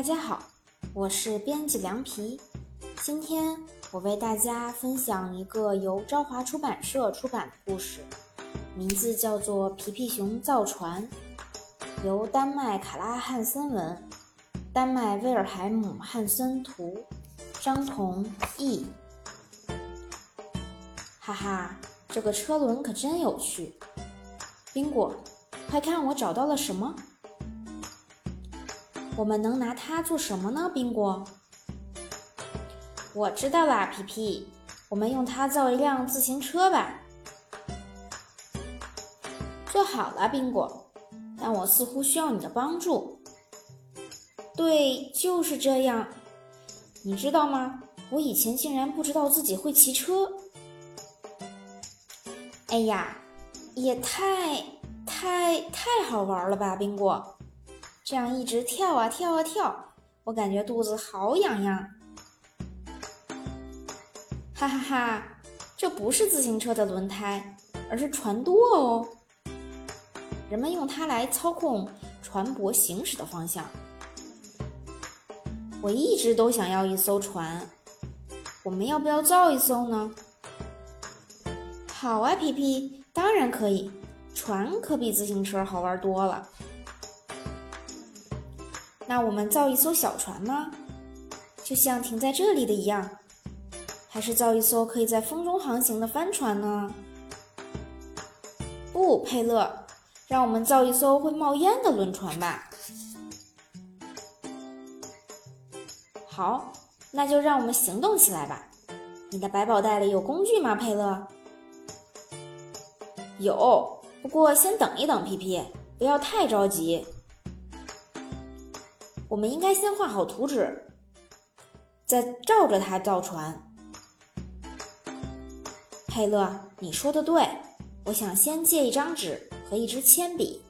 大家好，我是编辑凉皮。今天我为大家分享一个由朝华出版社出版的故事，名字叫做《皮皮熊造船》，由丹麦卡拉汉森文，丹麦威尔海姆汉森图，张彤译。哈哈，这个车轮可真有趣！宾果，快看我找到了什么！我们能拿它做什么呢，宾果？我知道啦，皮皮，我们用它造一辆自行车吧。做好了，宾果，但我似乎需要你的帮助。对，就是这样。你知道吗？我以前竟然不知道自己会骑车。哎呀，也太太太好玩了吧，宾果！这样一直跳啊跳啊跳，我感觉肚子好痒痒。哈哈哈，这不是自行车的轮胎，而是船舵哦。人们用它来操控船舶行驶的方向。我一直都想要一艘船，我们要不要造一艘呢？好啊，皮皮，当然可以。船可比自行车好玩多了。那我们造一艘小船吗？就像停在这里的一样，还是造一艘可以在风中航行的帆船呢？不，佩勒，让我们造一艘会冒烟的轮船吧。好，那就让我们行动起来吧。你的百宝袋里有工具吗，佩勒？有，不过先等一等，皮皮，不要太着急。我们应该先画好图纸，再照着它造船。佩勒，你说的对，我想先借一张纸和一支铅笔。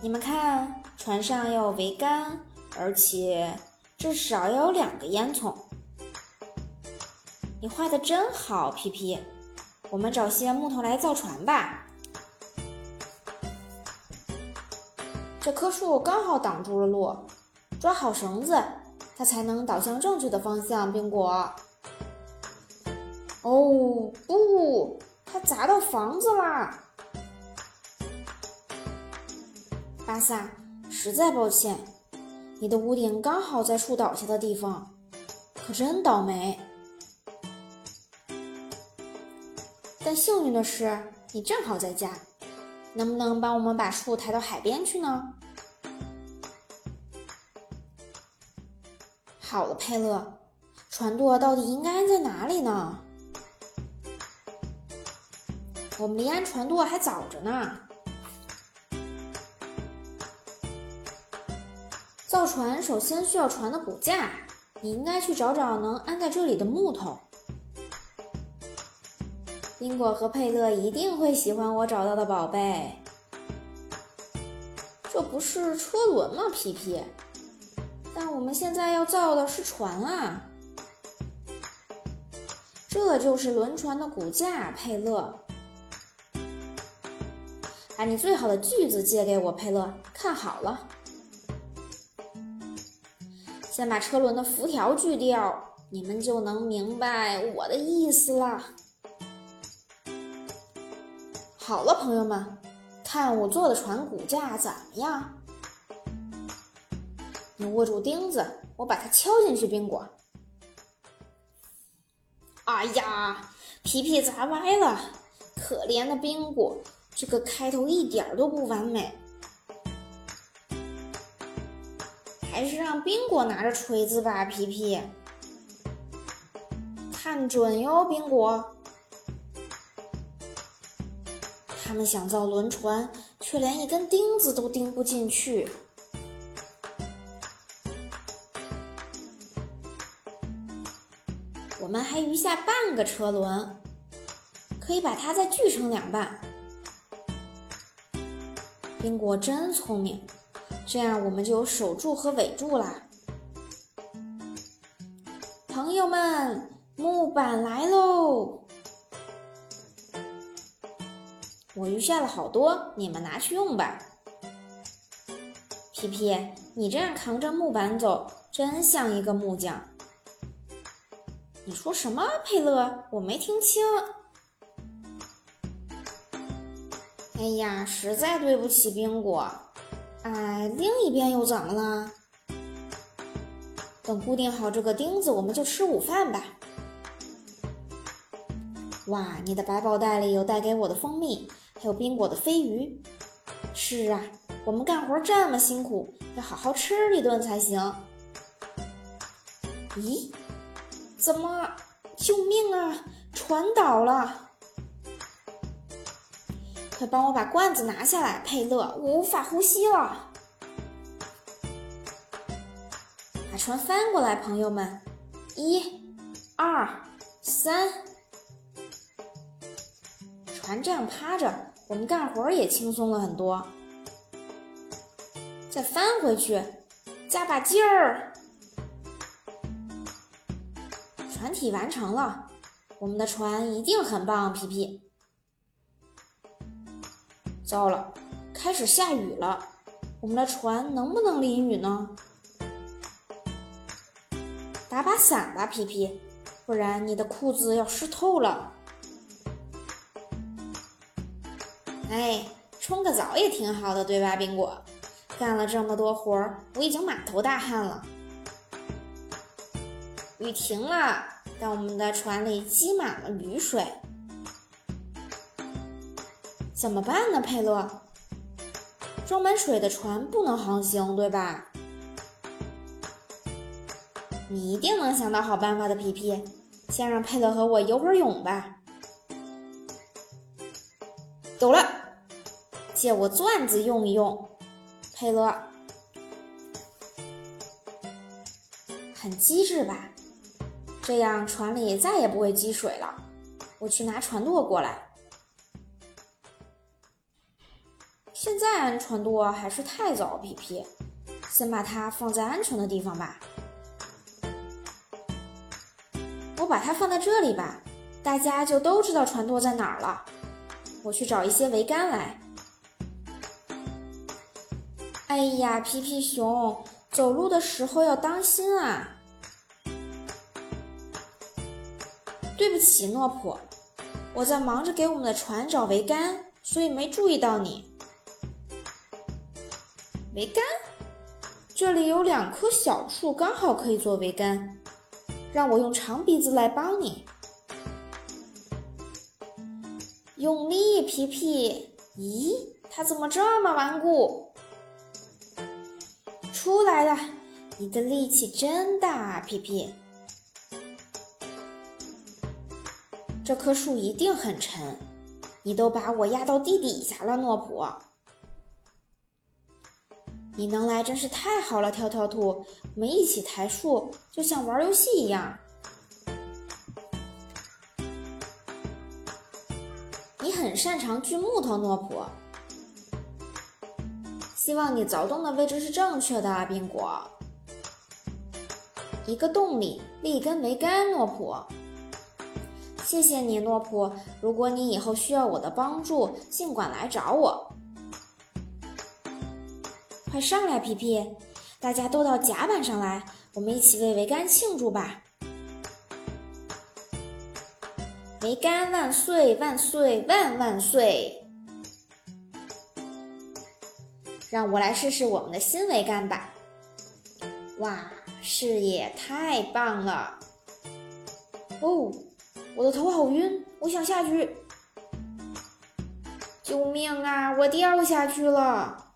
你们看，船上要有桅杆，而且至少要有两个烟囱。你画的真好，皮皮。我们找些木头来造船吧。这棵树刚好挡住了路，抓好绳子，它才能导向正确的方向。宾果，哦不，它砸到房子啦！巴萨，实在抱歉，你的屋顶刚好在树倒下的地方，可真倒霉。但幸运的是，你正好在家。能不能帮我们把树抬到海边去呢？好了，佩勒，船舵到底应该安在哪里呢？我们离安船舵还早着呢。造船首先需要船的骨架，你应该去找找能安在这里的木头。宾果和佩勒一定会喜欢我找到的宝贝。这不是车轮吗，皮皮？但我们现在要造的是船啊！这就是轮船的骨架，佩勒。把你最好的锯子借给我，佩勒。看好了，先把车轮的辐条锯掉，你们就能明白我的意思了。好了，朋友们，看我做的船骨架怎么样？你握住钉子，我把它敲进去。冰果，哎呀，皮皮砸歪了，可怜的冰果，这个开头一点都不完美。还是让冰果拿着锤子吧，皮皮，看准哟，冰果。他们想造轮船，却连一根钉子都钉不进去。我们还余下半个车轮，可以把它再锯成两半。宾果真聪明，这样我们就有首柱和尾柱啦。朋友们，木板来喽！我余下了好多，你们拿去用吧。皮皮，你这样扛着木板走，真像一个木匠。你说什么，佩勒？我没听清。哎呀，实在对不起，宾果。哎，另一边又怎么了？等固定好这个钉子，我们就吃午饭吧。哇，你的百宝袋里有带给我的蜂蜜，还有冰果的飞鱼。是啊，我们干活这么辛苦，要好好吃一顿才行。咦，怎么？救命啊！船倒了！快帮我把罐子拿下来，佩勒，我无法呼吸了。把船翻过来，朋友们，一、二、三。船这样趴着，我们干活也轻松了很多。再翻回去，加把劲儿。船体完成了，我们的船一定很棒，皮皮。糟了，开始下雨了，我们的船能不能淋雨呢？打把伞吧，皮皮，不然你的裤子要湿透了。哎，冲个澡也挺好的，对吧，宾果？干了这么多活儿，我已经满头大汗了。雨停了，但我们的船里积满了雨水，怎么办呢？佩洛，装满水的船不能航行，对吧？你一定能想到好办法的，皮皮。先让佩勒和我游会儿泳吧。走了，借我钻子用一用，佩勒，很机智吧？这样船里再也不会积水了。我去拿船舵过来。现在安船舵还是太早，皮皮，先把它放在安全的地方吧。我把它放在这里吧，大家就都知道船舵在哪儿了。我去找一些桅杆来。哎呀，皮皮熊，走路的时候要当心啊！对不起，诺普，我在忙着给我们的船找桅杆，所以没注意到你。桅杆，这里有两棵小树，刚好可以做桅杆。让我用长鼻子来帮你，用力，皮皮。咦，它怎么这么顽固？出来了，你的力气真大啊，皮皮。这棵树一定很沉，你都把我压到地底下了，诺普。你能来真是太好了，跳跳兔，我们一起抬树，就像玩游戏一样。你很擅长锯木头，诺普。希望你凿洞的位置是正确的，宾果。一个洞里立根桅杆，诺普。谢谢你，诺普。如果你以后需要我的帮助，尽管来找我。快上来，皮皮！大家都到甲板上来，我们一起为桅杆庆祝吧！桅杆万岁！万岁！万万岁！让我来试试我们的新桅杆吧！哇，视野太棒了！哦。我的头好晕，我想下去。救命啊！我掉下去了。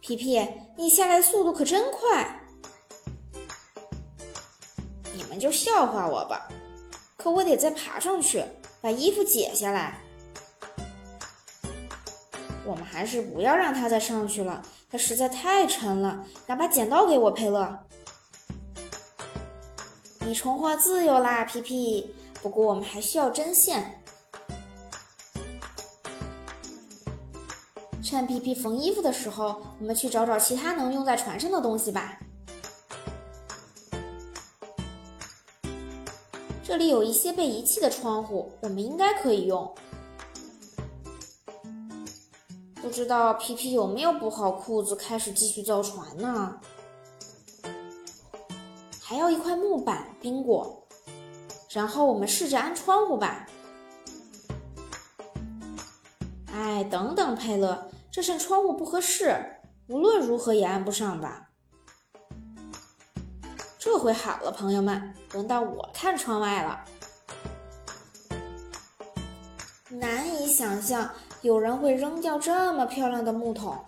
皮皮，你下来速度可真快。你们就笑话我吧。可我得再爬上去，把衣服解下来。我们还是不要让它再上去了，它实在太沉了。拿把剪刀给我，佩勒。你重获自由啦，皮皮。不过我们还需要针线。趁皮皮缝衣服的时候，我们去找找其他能用在船上的东西吧。这里有一些被遗弃的窗户，我们应该可以用。不知道皮皮有没有补好裤子，开始继续造船呢？还要一块木板，冰果。然后我们试着安窗户吧。哎，等等，佩勒，这扇窗户不合适，无论如何也安不上吧？这回好了，朋友们，轮到我看窗外了。难以想象有人会扔掉这么漂亮的木桶，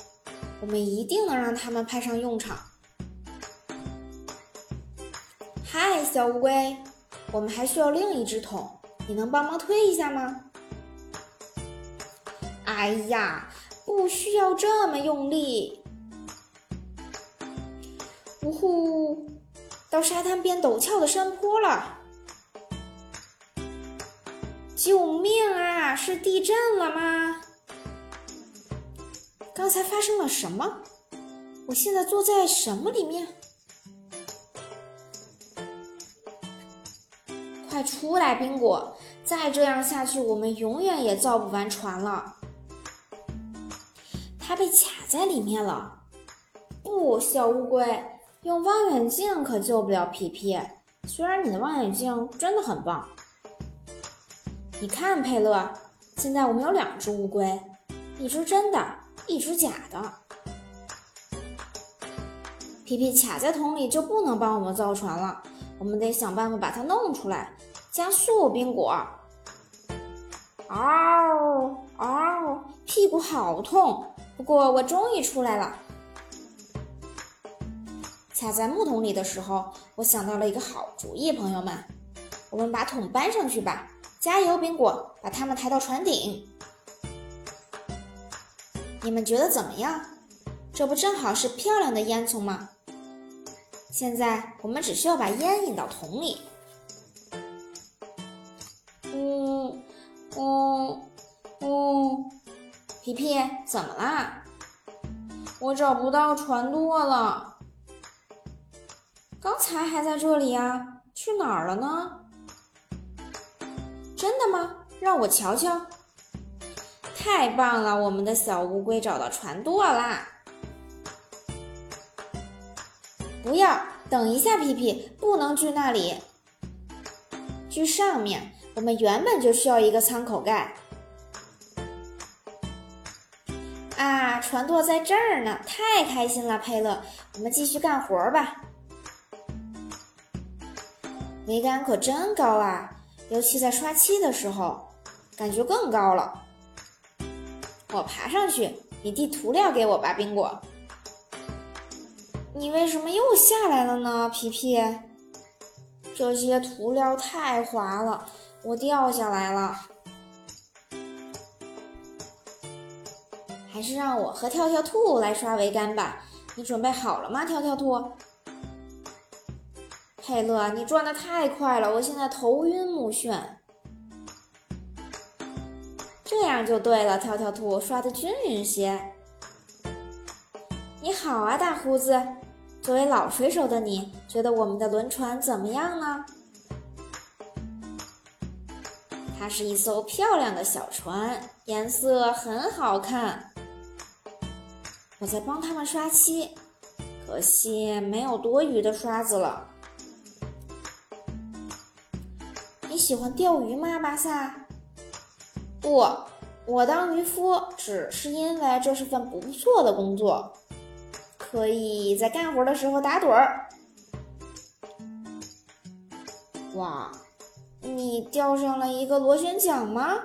我们一定能让它们派上用场。嗨，小乌龟，我们还需要另一只桶，你能帮忙推一下吗？哎呀，不需要这么用力！呜呼，到沙滩边陡峭的山坡了！救命啊！是地震了吗？刚才发生了什么？我现在坐在什么里面？快出来，宾果！再这样下去，我们永远也造不完船了。它被卡在里面了。不，小乌龟，用望远镜可救不了皮皮。虽然你的望远镜真的很棒。你看，佩勒，现在我们有两只乌龟，一只真的，一只假的。皮皮卡在桶里就不能帮我们造船了，我们得想办法把它弄出来。加速，冰果！嗷嗷，屁股好痛，不过我终于出来了。卡在木桶里的时候，我想到了一个好主意，朋友们，我们把桶搬上去吧。加油，冰果！把它们抬到船顶。你们觉得怎么样？这不正好是漂亮的烟囱吗？现在我们只需要把烟引到桶里。嗯嗯嗯，皮皮，怎么啦？我找不到船舵了。刚才还在这里呀，去哪儿了呢？真的吗？让我瞧瞧。太棒了，我们的小乌龟找到船舵啦！不要，等一下，皮皮，不能锯那里，锯上面。我们原本就需要一个舱口盖。啊，船舵在这儿呢，太开心了，佩勒。我们继续干活吧。桅杆可真高啊！尤其在刷漆的时候，感觉更高了。我爬上去，你递涂料给我吧，冰果。你为什么又下来了呢，皮皮？这些涂料太滑了，我掉下来了。还是让我和跳跳兔来刷桅杆吧。你准备好了吗，跳跳兔？佩勒，你转的太快了，我现在头晕目眩。这样就对了，跳跳兔刷的均匀些。你好啊，大胡子。作为老水手的你，觉得我们的轮船怎么样呢？它是一艘漂亮的小船，颜色很好看。我在帮他们刷漆，可惜没有多余的刷子了。你喜欢钓鱼吗，巴萨？不，我当渔夫只是因为这是份不错的工作，可以在干活的时候打盹儿。哇，你钓上了一个螺旋桨吗？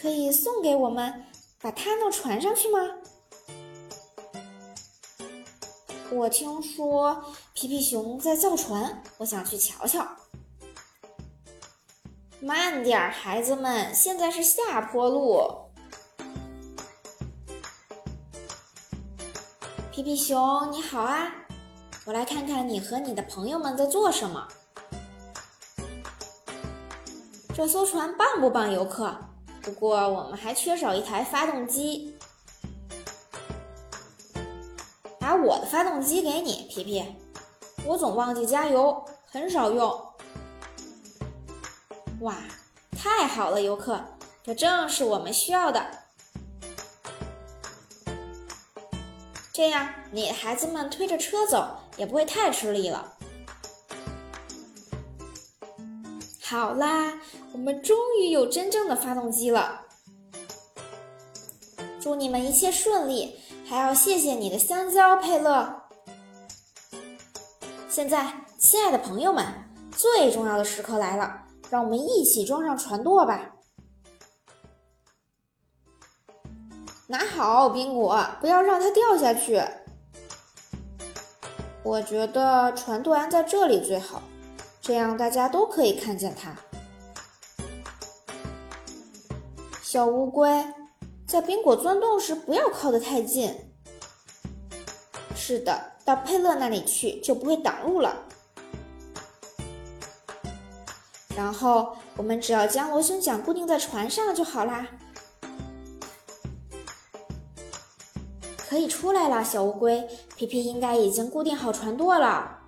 可以送给我们，把它弄船上去吗？我听说皮皮熊在造船，我想去瞧瞧。慢点，孩子们，现在是下坡路。皮皮熊，你好啊！我来看看你和你的朋友们在做什么。这艘船棒不棒，游客？不过我们还缺少一台发动机。把我的发动机给你，皮皮。我总忘记加油，很少用。哇，太好了，游客，这正是我们需要的。这样你孩子们推着车走也不会太吃力了。好啦，我们终于有真正的发动机了。祝你们一切顺利，还要谢谢你的香蕉，佩勒。现在，亲爱的朋友们，最重要的时刻来了，让我们一起装上船舵吧。拿好，宾果，不要让它掉下去。我觉得船舵安在这里最好。这样大家都可以看见它。小乌龟在宾果钻洞时不要靠得太近。是的，到佩勒那里去就不会挡路了。然后我们只要将螺旋桨固定在船上就好啦。可以出来了，小乌龟，皮皮应该已经固定好船舵了。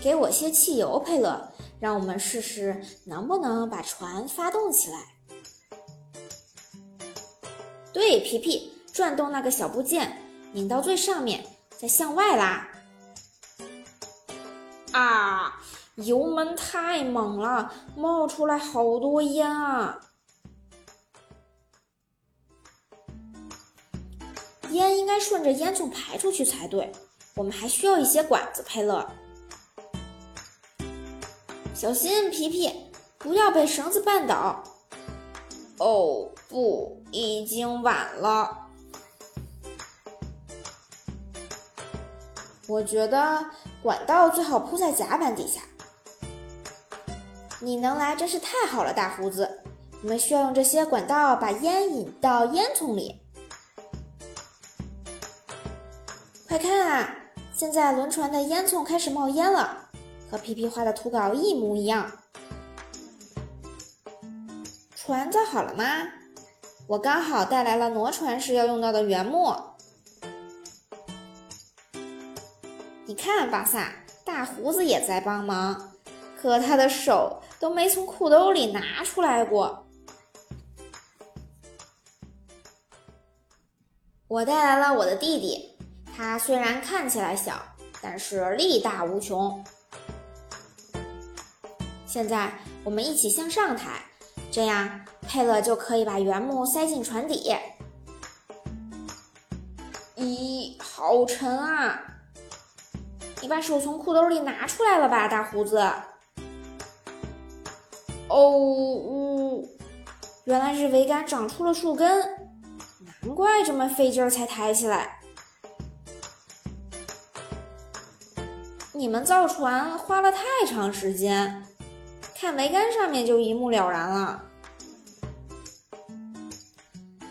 给我些汽油，佩勒，让我们试试能不能把船发动起来。对，皮皮，转动那个小部件，拧到最上面，再向外拉。啊，油门太猛了，冒出来好多烟啊！烟应该顺着烟囱排出去才对。我们还需要一些管子，佩勒。小心，皮皮，不要被绳子绊倒。哦，不，已经晚了。我觉得管道最好铺在甲板底下。你能来真是太好了，大胡子。我们需要用这些管道把烟引到烟囱里。快看啊，现在轮船的烟囱开始冒烟了。和皮皮画的图稿一模一样。船造好了吗？我刚好带来了挪船时要用到的原木。你看，巴萨，大胡子也在帮忙，可他的手都没从裤兜里拿出来过。我带来了我的弟弟，他虽然看起来小，但是力大无穷。现在我们一起向上抬，这样佩勒就可以把原木塞进船底。咦，好沉啊！你把手从裤兜里拿出来了吧，大胡子？哦呜，原来是桅杆长出了树根，难怪这么费劲儿才抬起来。你们造船花了太长时间。看桅杆上面就一目了然了。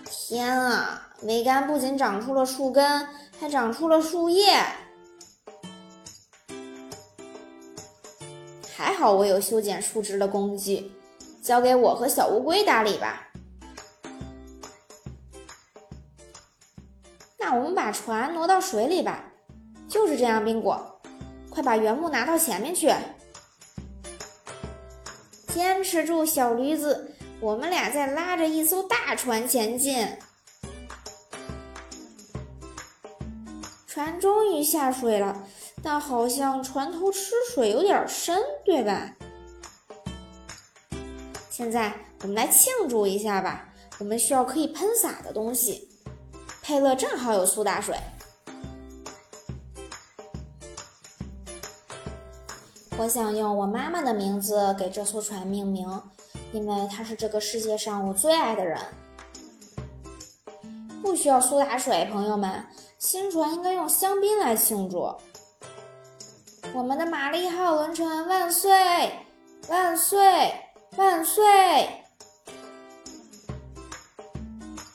天啊，桅杆不仅长出了树根，还长出了树叶。还好我有修剪树枝的工具，交给我和小乌龟打理吧。那我们把船挪到水里吧。就是这样，宾果，快把原木拿到前面去。坚持住，小驴子！我们俩在拉着一艘大船前进。船终于下水了，但好像船头吃水有点深，对吧？现在我们来庆祝一下吧！我们需要可以喷洒的东西。佩勒正好有苏打水。我想用我妈妈的名字给这艘船命名，因为她是这个世界上我最爱的人。不需要苏打水，朋友们，新船应该用香槟来庆祝。我们的玛丽号轮船万岁！万岁！万岁！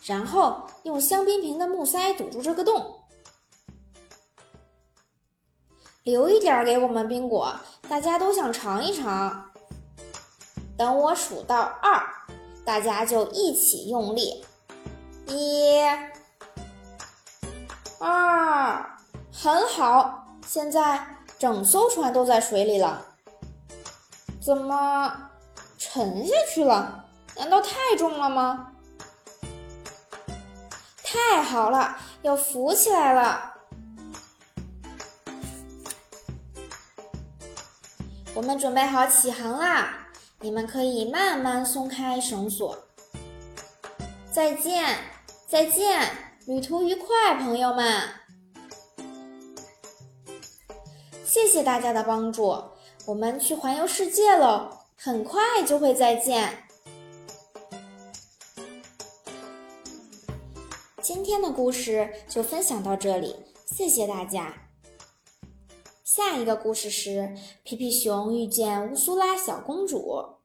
然后用香槟瓶的木塞堵住这个洞。留一点给我们宾果，大家都想尝一尝。等我数到二，大家就一起用力。一、二，很好。现在整艘船都在水里了。怎么沉下去了？难道太重了吗？太好了，要浮起来了。我们准备好起航啦！你们可以慢慢松开绳索。再见，再见，旅途愉快，朋友们！谢谢大家的帮助，我们去环游世界喽，很快就会再见。今天的故事就分享到这里，谢谢大家。下一个故事是皮皮熊遇见乌苏拉小公主。